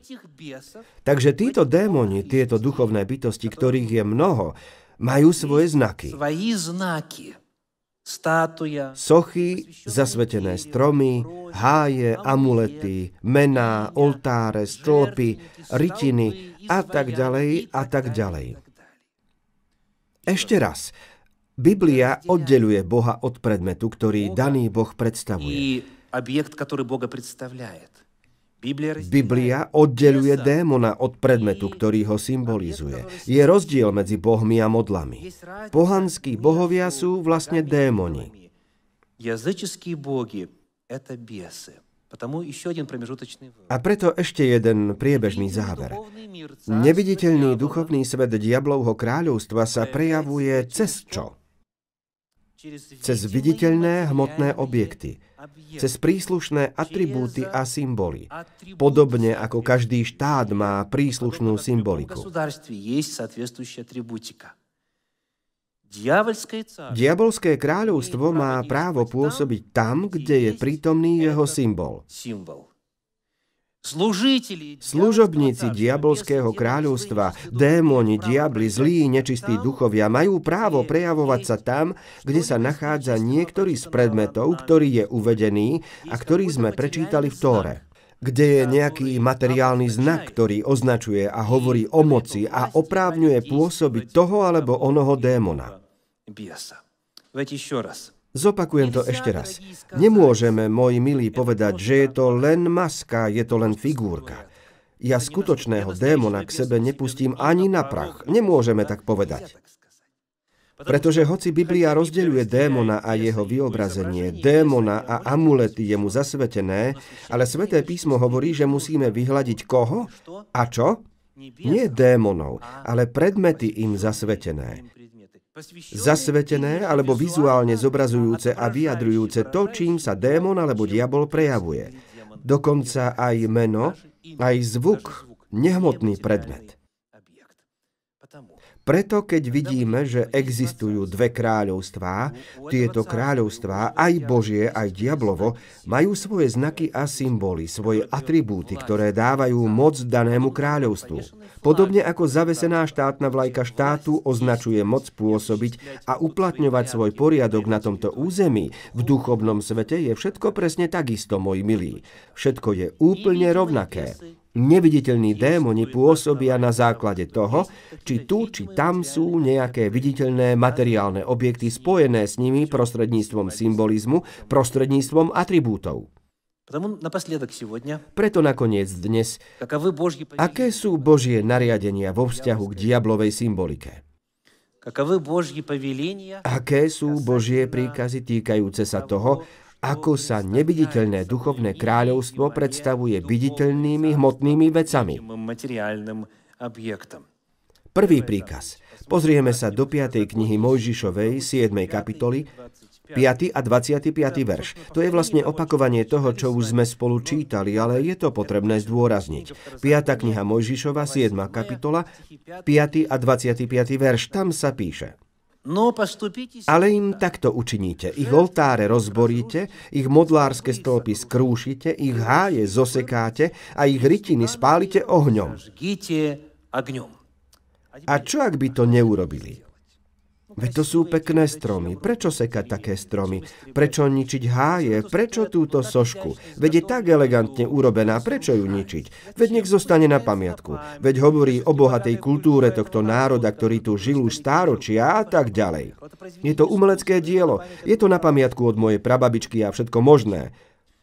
Takže títo démoni, tieto duchovné bytosti, ktorých je mnoho, majú svoje znaky. Sochy, zasvetené stromy, háje, amulety, mená, oltáre, stĺpy, rytiny a tak ďalej a tak ďalej. Ešte raz, Biblia oddeluje Boha od predmetu, ktorý daný Boh predstavuje. Objekt, ktorý Boha predstavuje. Biblia oddeluje démona od predmetu, ktorý ho symbolizuje. Je rozdiel medzi bohmi a modlami. Pohanskí bohovia sú vlastne démoni. A preto ešte jeden priebežný záver. Neviditeľný duchovný svet diablovho kráľovstva sa prejavuje cez čo? Cez viditeľné hmotné objekty – cez príslušné atribúty a symboly. Podobne ako každý štát má príslušnú symboliku. Diabolské kráľovstvo má právo pôsobiť tam, kde je prítomný jeho symbol. Služobníci diabolského kráľovstva, démoni, diabli, zlí, nečistí duchovia majú právo prejavovať sa tam, kde sa nachádza niektorý z predmetov, ktorý je uvedený a ktorý sme prečítali v Tóre kde je nejaký materiálny znak, ktorý označuje a hovorí o moci a oprávňuje pôsobiť toho alebo onoho démona. Zopakujem to ešte raz. Nemôžeme, môj milí, povedať, že je to len maska, je to len figúrka. Ja skutočného démona k sebe nepustím ani na prach. Nemôžeme tak povedať. Pretože hoci Biblia rozdeľuje démona a jeho vyobrazenie, démona a amulety je mu zasvetené, ale Sveté písmo hovorí, že musíme vyhľadiť koho a čo? Nie démonov, ale predmety im zasvetené zasvetené alebo vizuálne zobrazujúce a vyjadrujúce to, čím sa démon alebo diabol prejavuje. Dokonca aj meno, aj zvuk, nehmotný predmet. Preto, keď vidíme, že existujú dve kráľovstvá, tieto kráľovstvá, aj Božie, aj diablovo, majú svoje znaky a symboly, svoje atribúty, ktoré dávajú moc danému kráľovstvu. Podobne ako zavesená štátna vlajka štátu označuje moc pôsobiť a uplatňovať svoj poriadok na tomto území, v duchovnom svete je všetko presne takisto, môj milý. Všetko je úplne rovnaké. Neviditeľní démoni pôsobia na základe toho, či tu, či tam sú nejaké viditeľné materiálne objekty spojené s nimi prostredníctvom symbolizmu, prostredníctvom atribútov. Preto nakoniec dnes, aké sú Božie nariadenia vo vzťahu k diablovej symbolike? Aké sú Božie príkazy týkajúce sa toho, ako sa neviditeľné duchovné kráľovstvo predstavuje viditeľnými hmotnými vecami. Prvý príkaz. Pozrieme sa do 5. knihy Mojžišovej, 7. kapitoly, 5. a 25. verš. To je vlastne opakovanie toho, čo už sme spolu čítali, ale je to potrebné zdôrazniť. 5. kniha Mojžišova, 7. kapitola, 5. a 25. verš. Tam sa píše. No, Ale im takto učiníte. Ich oltáre rozboríte, ich modlárske stĺpy skrúšite, ich háje zosekáte a ich rytiny spálite ohňom. A čo ak by to neurobili? Veď to sú pekné stromy. Prečo sekať také stromy? Prečo ničiť háje? Prečo túto sošku? Veď je tak elegantne urobená, prečo ju ničiť? Veď nech zostane na pamiatku. Veď hovorí o bohatej kultúre tohto národa, ktorý tu žil už stáročia a tak ďalej. Je to umelecké dielo. Je to na pamiatku od mojej prababičky a všetko možné.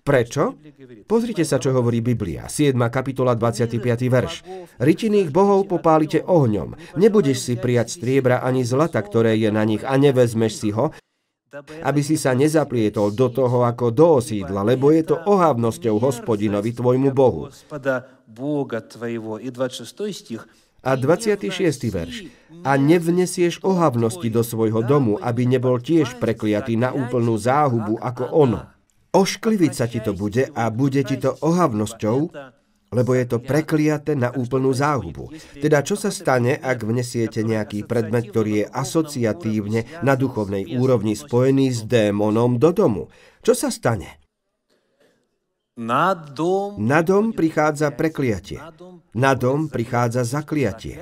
Prečo? Pozrite sa, čo hovorí Biblia. 7. kapitola 25. verš. Rytinných bohov popálite ohňom. Nebudeš si prijať striebra ani zlata, ktoré je na nich a nevezmeš si ho, aby si sa nezaplietol do toho ako do osídla, lebo je to ohavnosťou hospodinovi tvojmu Bohu. A 26. verš. A nevnesieš ohavnosti do svojho domu, aby nebol tiež prekliatý na úplnú záhubu ako ono. Oškliviť sa ti to bude a bude ti to ohavnosťou, lebo je to prekliaté na úplnú záhubu. Teda čo sa stane, ak vnesiete nejaký predmet, ktorý je asociatívne na duchovnej úrovni spojený s démonom do domu? Čo sa stane? Na dom prichádza prekliatie. Na dom prichádza zakliatie.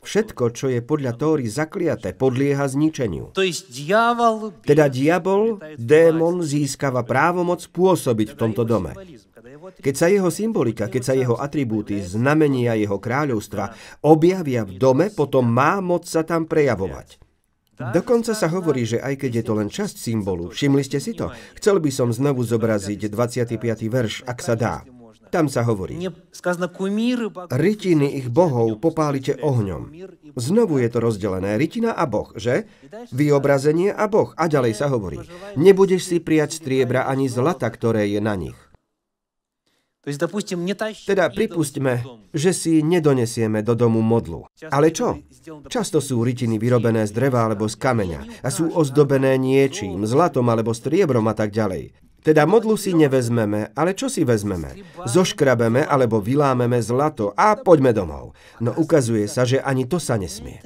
Všetko, čo je podľa Tóry zakliaté, podlieha zničeniu. Teda diabol, démon, získava právomoc pôsobiť v tomto dome. Keď sa jeho symbolika, keď sa jeho atribúty, znamenia jeho kráľovstva objavia v dome, potom má moc sa tam prejavovať. Dokonca sa hovorí, že aj keď je to len časť symbolu, všimli ste si to? Chcel by som znovu zobraziť 25. verš, ak sa dá. Tam sa hovorí, rytiny ich bohov popálite ohňom. Znovu je to rozdelené, rytina a boh, že? Vyobrazenie a boh. A ďalej sa hovorí, nebudeš si prijať striebra ani zlata, ktoré je na nich. Teda pripustme, že si nedonesieme do domu modlu. Ale čo? Často sú rytiny vyrobené z dreva alebo z kameňa a sú ozdobené niečím, zlatom alebo striebrom a tak ďalej. Teda modlu si nevezmeme, ale čo si vezmeme? Zoškrabeme alebo vylámeme zlato a poďme domov. No ukazuje sa, že ani to sa nesmie.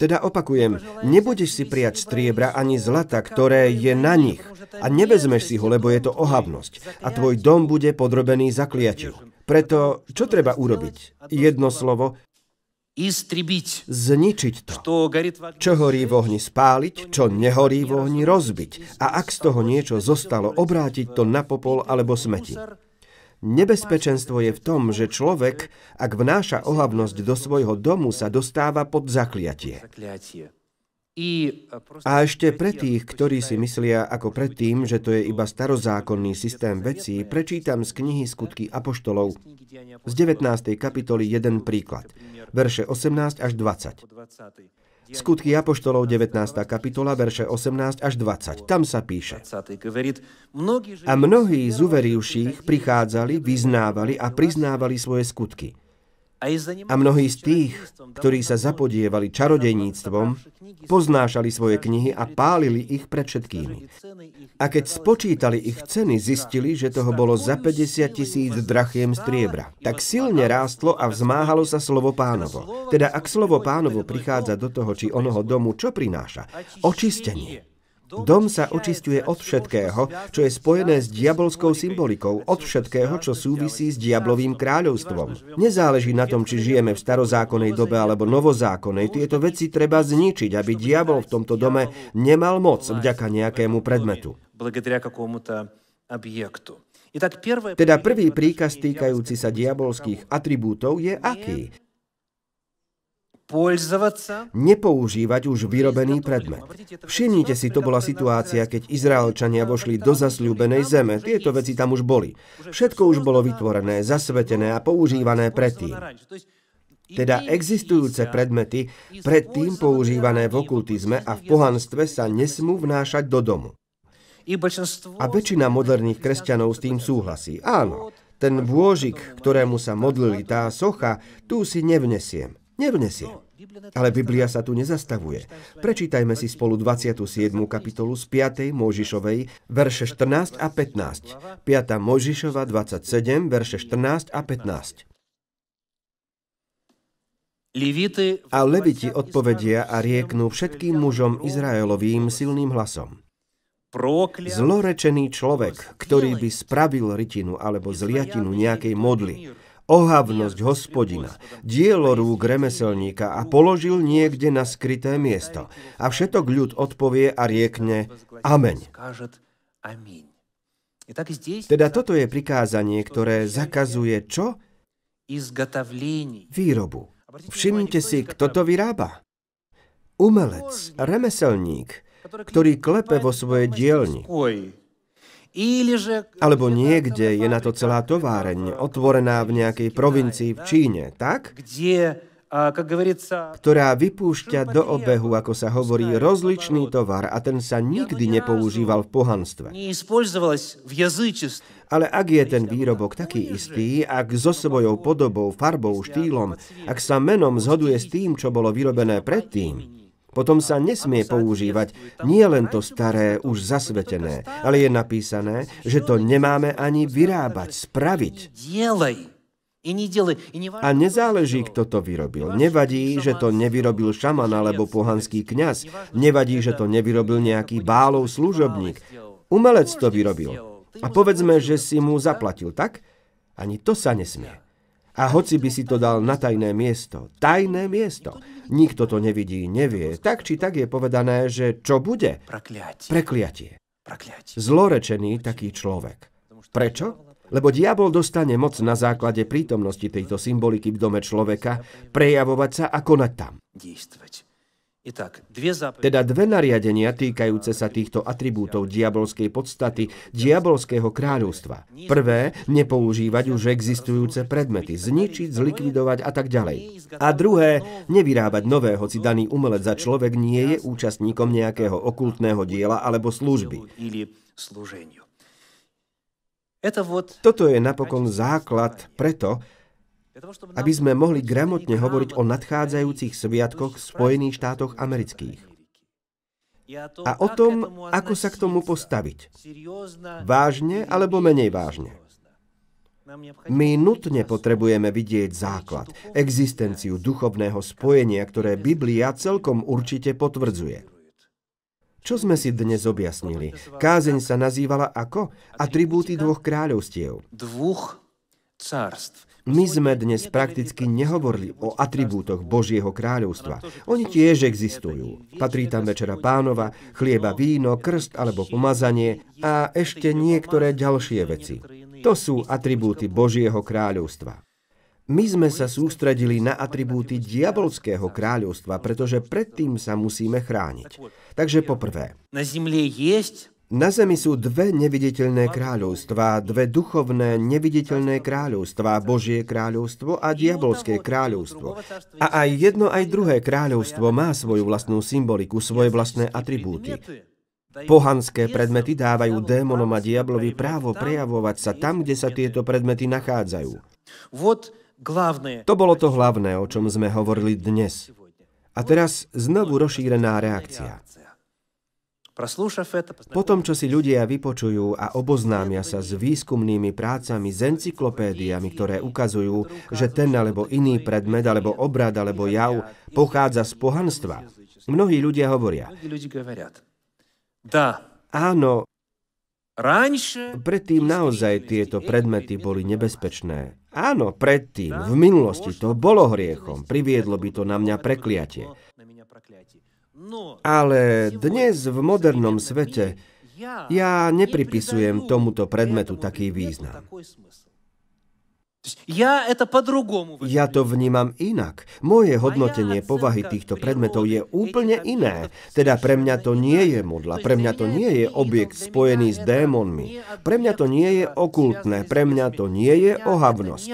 Teda opakujem, nebudeš si prijať striebra ani zlata, ktoré je na nich a nevezmeš si ho, lebo je to ohavnosť a tvoj dom bude podrobený zakliatiu. Preto, čo treba urobiť? Jedno slovo, zničiť to. Čo horí v ohni spáliť, čo nehorí v ohni rozbiť. A ak z toho niečo zostalo, obrátiť to na popol alebo smeti. Nebezpečenstvo je v tom, že človek, ak vnáša ohavnosť do svojho domu, sa dostáva pod zakliatie. A ešte pre tých, ktorí si myslia ako predtým, že to je iba starozákonný systém vecí, prečítam z knihy Skutky Apoštolov z 19. kapitoly jeden príklad, verše 18 až 20. Skutky Apoštolov 19. kapitola, verše 18 až 20. Tam sa píše. A mnohí z uverivších prichádzali, vyznávali a priznávali svoje skutky. A mnohí z tých, ktorí sa zapodievali čarodejníctvom, poznášali svoje knihy a pálili ich pred všetkými. A keď spočítali ich ceny, zistili, že toho bolo za 50 tisíc drachiem striebra. Tak silne rástlo a vzmáhalo sa slovo pánovo. Teda ak slovo pánovo prichádza do toho či onoho domu, čo prináša? Očistenie. Dom sa očistuje od všetkého, čo je spojené s diabolskou symbolikou, od všetkého, čo súvisí s diablovým kráľovstvom. Nezáleží na tom, či žijeme v starozákonnej dobe alebo novozákonnej, tieto veci treba zničiť, aby diabol v tomto dome nemal moc vďaka nejakému predmetu. Teda prvý príkaz týkajúci sa diabolských atribútov je aký? Nepoužívať už vyrobený predmet. Všimnite si, to bola situácia, keď Izraelčania vošli do zasľúbenej zeme. Tieto veci tam už boli. Všetko už bolo vytvorené, zasvetené a používané predtým. Teda existujúce predmety, predtým používané v okultizme a v pohanstve sa nesmú vnášať do domu. A väčšina moderných kresťanov s tým súhlasí. Áno, ten vôžik, ktorému sa modlili, tá socha, tu si nevnesiem. Nevnesie. Ale Biblia sa tu nezastavuje. Prečítajme si spolu 27. kapitolu z 5. Mojžišovej, verše 14 a 15. 5. Mojžišova 27, verše 14 a 15. A Leviti odpovedia a rieknú všetkým mužom Izraelovým silným hlasom. Zlorečený človek, ktorý by spravil rytinu alebo zliatinu nejakej modly, ohavnosť hospodina, dielo rúk remeselníka a položil niekde na skryté miesto. A všetok ľud odpovie a riekne Ameň. Teda toto je prikázanie, ktoré zakazuje čo? Výrobu. Všimnite si, kto to vyrába. Umelec, remeselník, ktorý klepe vo svojej dielni. Alebo niekde je na to celá továreň, otvorená v nejakej provincii v Číne, tak? ktorá vypúšťa do obehu, ako sa hovorí, rozličný tovar a ten sa nikdy nepoužíval v pohanstve. Ale ak je ten výrobok taký istý, ak so svojou podobou, farbou, štýlom, ak sa menom zhoduje s tým, čo bolo vyrobené predtým, potom sa nesmie používať nie len to staré, už zasvetené, ale je napísané, že to nemáme ani vyrábať, spraviť. A nezáleží, kto to vyrobil. Nevadí, že to nevyrobil šaman alebo pohanský kňaz. Nevadí, že to nevyrobil nejaký bálov služobník. Umelec to vyrobil. A povedzme, že si mu zaplatil, tak? Ani to sa nesmie. A hoci by si to dal na tajné miesto, tajné miesto, nikto to nevidí, nevie, tak či tak je povedané, že čo bude? Prekliatie. Zlorečený taký človek. Prečo? Lebo diabol dostane moc na základe prítomnosti tejto symboliky v dome človeka prejavovať sa a konať tam. Teda dve nariadenia týkajúce sa týchto atribútov diabolskej podstaty, diabolského kráľovstva. Prvé, nepoužívať už existujúce predmety, zničiť, zlikvidovať a tak ďalej. A druhé, nevyrábať nové, hoci daný umelec za človek nie je účastníkom nejakého okultného diela alebo služby. Toto je napokon základ preto, aby sme mohli gramotne hovoriť o nadchádzajúcich sviatkoch v Spojených štátoch amerických. A o tom, ako sa k tomu postaviť. Vážne alebo menej vážne. My nutne potrebujeme vidieť základ, existenciu duchovného spojenia, ktoré Biblia celkom určite potvrdzuje. Čo sme si dnes objasnili? Kázeň sa nazývala ako? Atribúty dvoch kráľovstiev. Dvoch cárstv. My sme dnes prakticky nehovorili o atribútoch Božieho kráľovstva. Oni tiež existujú. Patrí tam večera pánova, chlieba, víno, krst alebo pomazanie a ešte niektoré ďalšie veci. To sú atribúty Božieho kráľovstva. My sme sa sústredili na atribúty diabolského kráľovstva, pretože predtým sa musíme chrániť. Takže poprvé. Na zemi je na zemi sú dve neviditeľné kráľovstvá, dve duchovné neviditeľné kráľovstvá, Božie kráľovstvo a diabolské kráľovstvo. A aj jedno, aj druhé kráľovstvo má svoju vlastnú symboliku, svoje vlastné atribúty. Pohanské predmety dávajú démonom a diablovi právo prejavovať sa tam, kde sa tieto predmety nachádzajú. To bolo to hlavné, o čom sme hovorili dnes. A teraz znovu rozšírená reakcia. Po tom, čo si ľudia vypočujú a oboznámia sa s výskumnými prácami, s encyklopédiami, ktoré ukazujú, že ten alebo iný predmet, alebo obrad, alebo jav pochádza z pohanstva, mnohí ľudia hovoria. Áno, predtým naozaj tieto predmety boli nebezpečné. Áno, predtým, v minulosti to bolo hriechom, priviedlo by to na mňa prekliatie. Ale dnes v modernom svete ja nepripisujem tomuto predmetu taký význam. Ja to vnímam inak. Moje hodnotenie povahy týchto predmetov je úplne iné. Teda pre mňa to nie je modla, pre mňa to nie je objekt spojený s démonmi. Pre mňa to nie je okultné, pre mňa to nie je ohavnosť.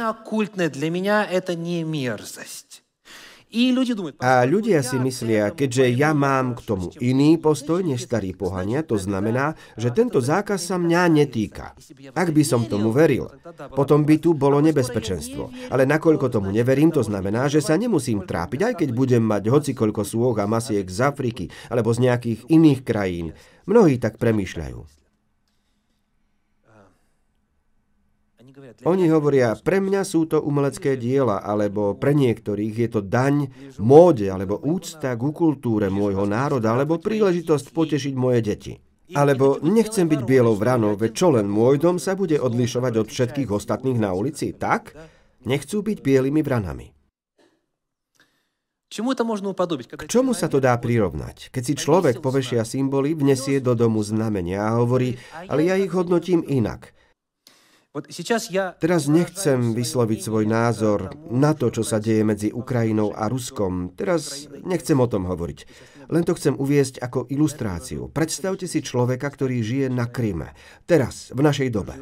A ľudia si myslia, keďže ja mám k tomu iný postoj než starí pohania, to znamená, že tento zákaz sa mňa netýka. Ak by som tomu veril, potom by tu bolo nebezpečenstvo. Ale nakoľko tomu neverím, to znamená, že sa nemusím trápiť, aj keď budem mať hocikoľko súhoch a masiek z Afriky alebo z nejakých iných krajín. Mnohí tak premýšľajú. Oni hovoria, pre mňa sú to umelecké diela, alebo pre niektorých je to daň, móde, alebo úcta ku kultúre môjho národa, alebo príležitosť potešiť moje deti. Alebo nechcem byť bielou vranou, veď čo len môj dom sa bude odlišovať od všetkých ostatných na ulici, tak? Nechcú byť bielými vranami. K čomu sa to dá prirovnať? Keď si človek povešia symboly, vnesie do domu znamenia a hovorí, ale ja ich hodnotím inak. Teraz nechcem vysloviť svoj názor na to, čo sa deje medzi Ukrajinou a Ruskom. Teraz nechcem o tom hovoriť. Len to chcem uviesť ako ilustráciu. Predstavte si človeka, ktorý žije na Kryme. Teraz, v našej dobe.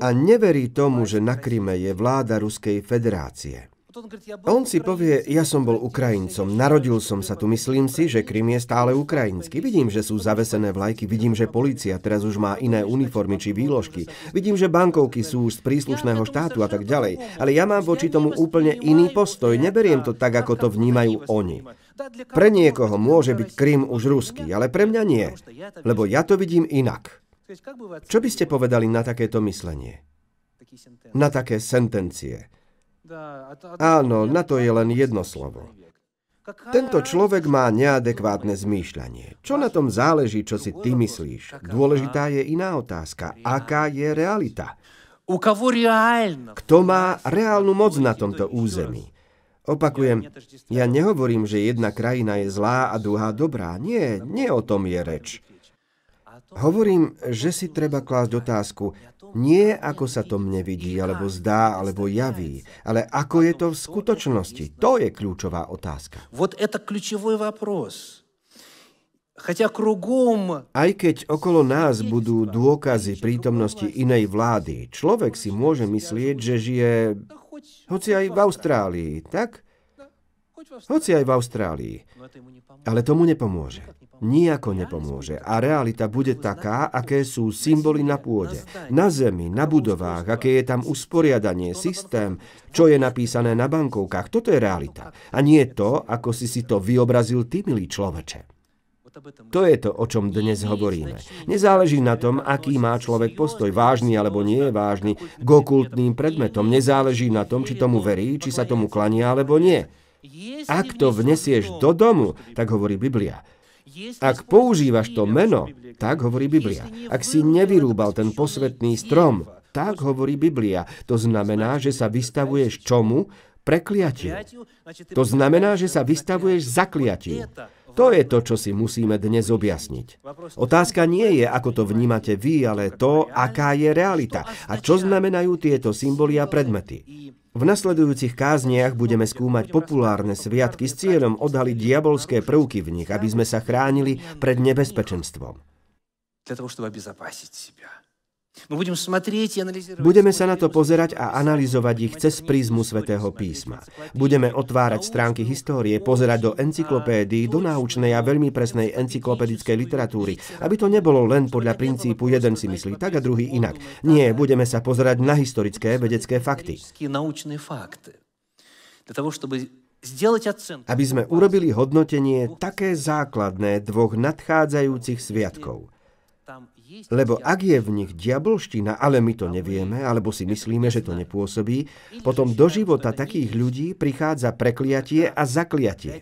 A neverí tomu, že na Kryme je vláda Ruskej federácie. On si povie, ja som bol Ukrajincom, narodil som sa tu, myslím si, že Krym je stále ukrajinský. Vidím, že sú zavesené vlajky, vidím, že policia teraz už má iné uniformy či výložky. Vidím, že bankovky sú z príslušného štátu a tak ďalej. Ale ja mám voči tomu úplne iný postoj. Neberiem to tak, ako to vnímajú oni. Pre niekoho môže byť Krym už ruský, ale pre mňa nie. Lebo ja to vidím inak. Čo by ste povedali na takéto myslenie? Na také sentencie. Áno, na to je len jedno slovo. Tento človek má neadekvátne zmýšľanie. Čo na tom záleží, čo si ty myslíš? Dôležitá je iná otázka. Aká je realita? Kto má reálnu moc na tomto území? Opakujem, ja nehovorím, že jedna krajina je zlá a druhá dobrá. Nie, nie o tom je reč. Hovorím, že si treba klásť otázku, nie ako sa to mne vidí, alebo zdá, alebo javí, ale ako je to v skutočnosti. To je kľúčová otázka. Aj keď okolo nás budú dôkazy prítomnosti inej vlády, človek si môže myslieť, že žije hoci aj v Austrálii, tak? Hoci aj v Austrálii. Ale tomu nepomôže. Nijako nepomôže. A realita bude taká, aké sú symboly na pôde, na zemi, na budovách, aké je tam usporiadanie, systém, čo je napísané na bankovkách. Toto je realita. A nie to, ako si si to vyobrazil ty, milý človeče. To je to, o čom dnes hovoríme. Nezáleží na tom, aký má človek postoj, vážny alebo nie je vážny, k okultným predmetom. Nezáleží na tom, či tomu verí, či sa tomu klania alebo nie. Ak to vnesieš do domu, tak hovorí Biblia. Ak používaš to meno, tak hovorí Biblia. Ak si nevyrúbal ten posvetný strom, tak hovorí Biblia. To znamená, že sa vystavuješ čomu? Prekliatiu. To znamená, že sa vystavuješ zakliatiu. To je to, čo si musíme dnes objasniť. Otázka nie je, ako to vnímate vy, ale to, aká je realita a čo znamenajú tieto symboly a predmety. V nasledujúcich kázniach budeme skúmať populárne sviatky s cieľom odhaliť diabolské prvky v nich, aby sme sa chránili pred nebezpečenstvom. Для того, чтобы обезопасить себя. Budeme sa na to pozerať a analyzovať ich cez prízmu svätého písma. Budeme otvárať stránky histórie, pozerať do encyklopédií, do náučnej a veľmi presnej encyklopedickej literatúry, aby to nebolo len podľa princípu jeden si myslí tak a druhý inak. Nie, budeme sa pozerať na historické vedecké fakty. Aby sme urobili hodnotenie také základné dvoch nadchádzajúcich sviatkov – lebo ak je v nich diabolština, ale my to nevieme, alebo si myslíme, že to nepôsobí, potom do života takých ľudí prichádza prekliatie a zakliatie.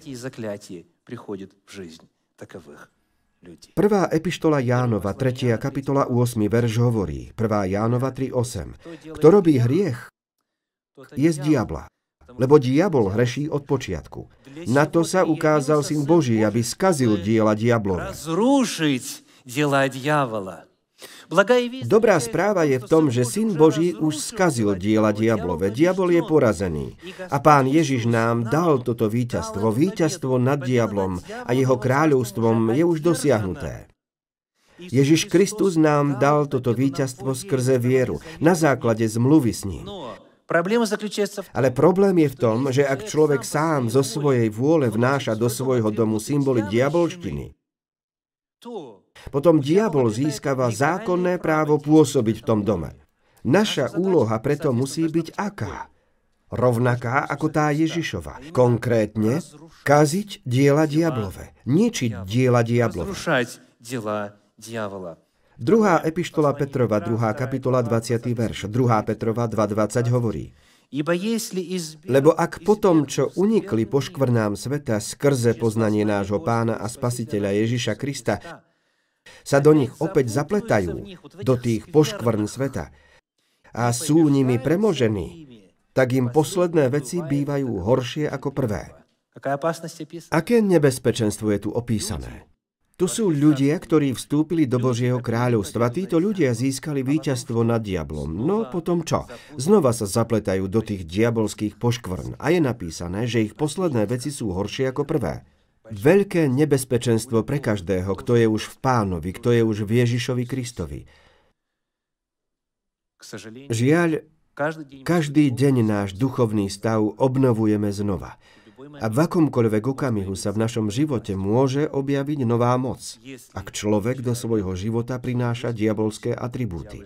Prvá epištola Jánova, 3. kapitola 8. verš hovorí, 1. Jánova 3.8. Kto robí hriech, je z diabla, lebo diabol hreší od počiatku. Na to sa ukázal Syn Boží, aby skazil diela diablové dela dьявола. Dobrá správa je v tom, že Syn Boží už skazil diela diablové. Diabol je porazený. A pán Ježiš nám dal toto víťazstvo, víťazstvo nad diablom a jeho kráľovstvom je už dosiahnuté. Ježiš Kristus nám dal toto víťazstvo skrze vieru, na základe zmluvy s ním. Ale problém je v tom, že ak človek sám zo svojej vôle vnáša do svojho domu symboly diabolštiny, potom diabol získava zákonné právo pôsobiť v tom dome. Naša úloha preto musí byť aká? Rovnaká ako tá Ježišova. Konkrétne, kaziť diela diablove. Ničiť diela diablove. Druhá epištola Petrova, 2. kapitola, 20. verš. 2. Petrova 2.20 hovorí. Lebo ak potom, čo unikli poškvrnám sveta skrze poznanie nášho pána a spasiteľa Ježiša Krista, sa do nich opäť zapletajú, do tých poškvrn sveta, a sú nimi premožení, tak im posledné veci bývajú horšie ako prvé. Aké nebezpečenstvo je tu opísané? Tu sú ľudia, ktorí vstúpili do Božieho kráľovstva. Títo ľudia získali víťazstvo nad diablom. No potom čo? Znova sa zapletajú do tých diabolských poškvrn. A je napísané, že ich posledné veci sú horšie ako prvé. Veľké nebezpečenstvo pre každého, kto je už v pánovi, kto je už v Ježišovi Kristovi. Žiaľ, každý deň náš duchovný stav obnovujeme znova. A v akomkoľvek okamihu sa v našom živote môže objaviť nová moc, ak človek do svojho života prináša diabolské atribúty.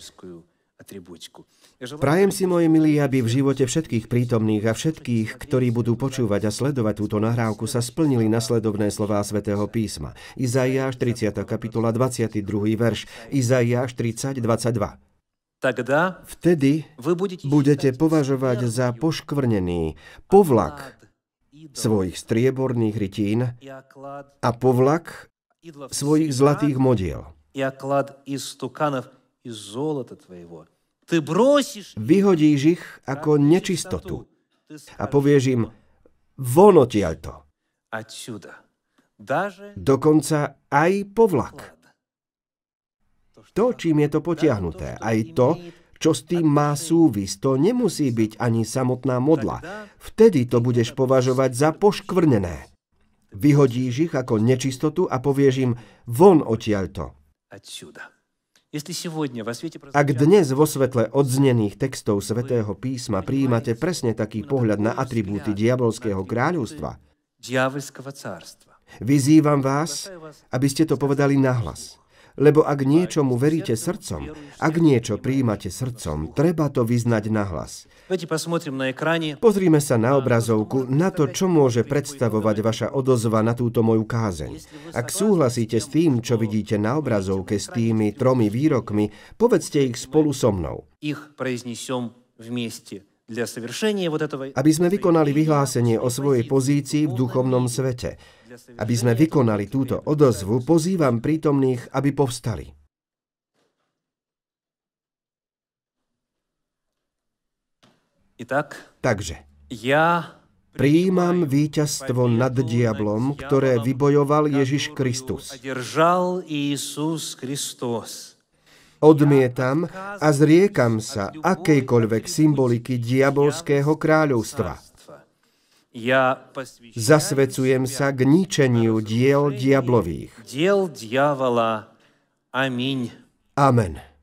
Prajem si, moje milí, aby v živote všetkých prítomných a všetkých, ktorí budú počúvať a sledovať túto nahrávku, sa splnili nasledovné slová svätého písma. Izaiáš 30. kapitola 22. verš, Izaiáš 30, 22. Vtedy budete považovať za poškvrnený povlak svojich strieborných rytín a povlak svojich zlatých modiel. Vyhodíš ich ako nečistotu a povieš im, von odtiaľto. Dokonca aj povlak. To, čím je to potiahnuté, aj to, čo s tým má súvis, to nemusí byť ani samotná modla. Vtedy to budeš považovať za poškvrnené. Vyhodíš ich ako nečistotu a povieš im von odtiaľto. Ak dnes vo svetle odznených textov svätého písma príjmate presne taký pohľad na atribúty diabolského kráľovstva, vyzývam vás, aby ste to povedali nahlas. Lebo ak niečomu veríte srdcom, ak niečo príjmate srdcom, treba to vyznať nahlas. Pozrime sa na obrazovku, na to, čo môže predstavovať vaša odozva na túto moju kázeň. Ak súhlasíte s tým, čo vidíte na obrazovke s tými tromi výrokmi, povedzte ich spolu so mnou. Ich aby sme vykonali vyhlásenie o svojej pozícii v duchovnom svete. Aby sme vykonali túto odozvu, pozývam prítomných, aby povstali. Takže, ja prijímam víťazstvo nad diablom, ktoré vybojoval Ježiš Kristus. Odmietam a zriekam sa akejkoľvek symboliky diabolského kráľovstva. Zasvecujem sa k ničeniu diel diablových. Amen.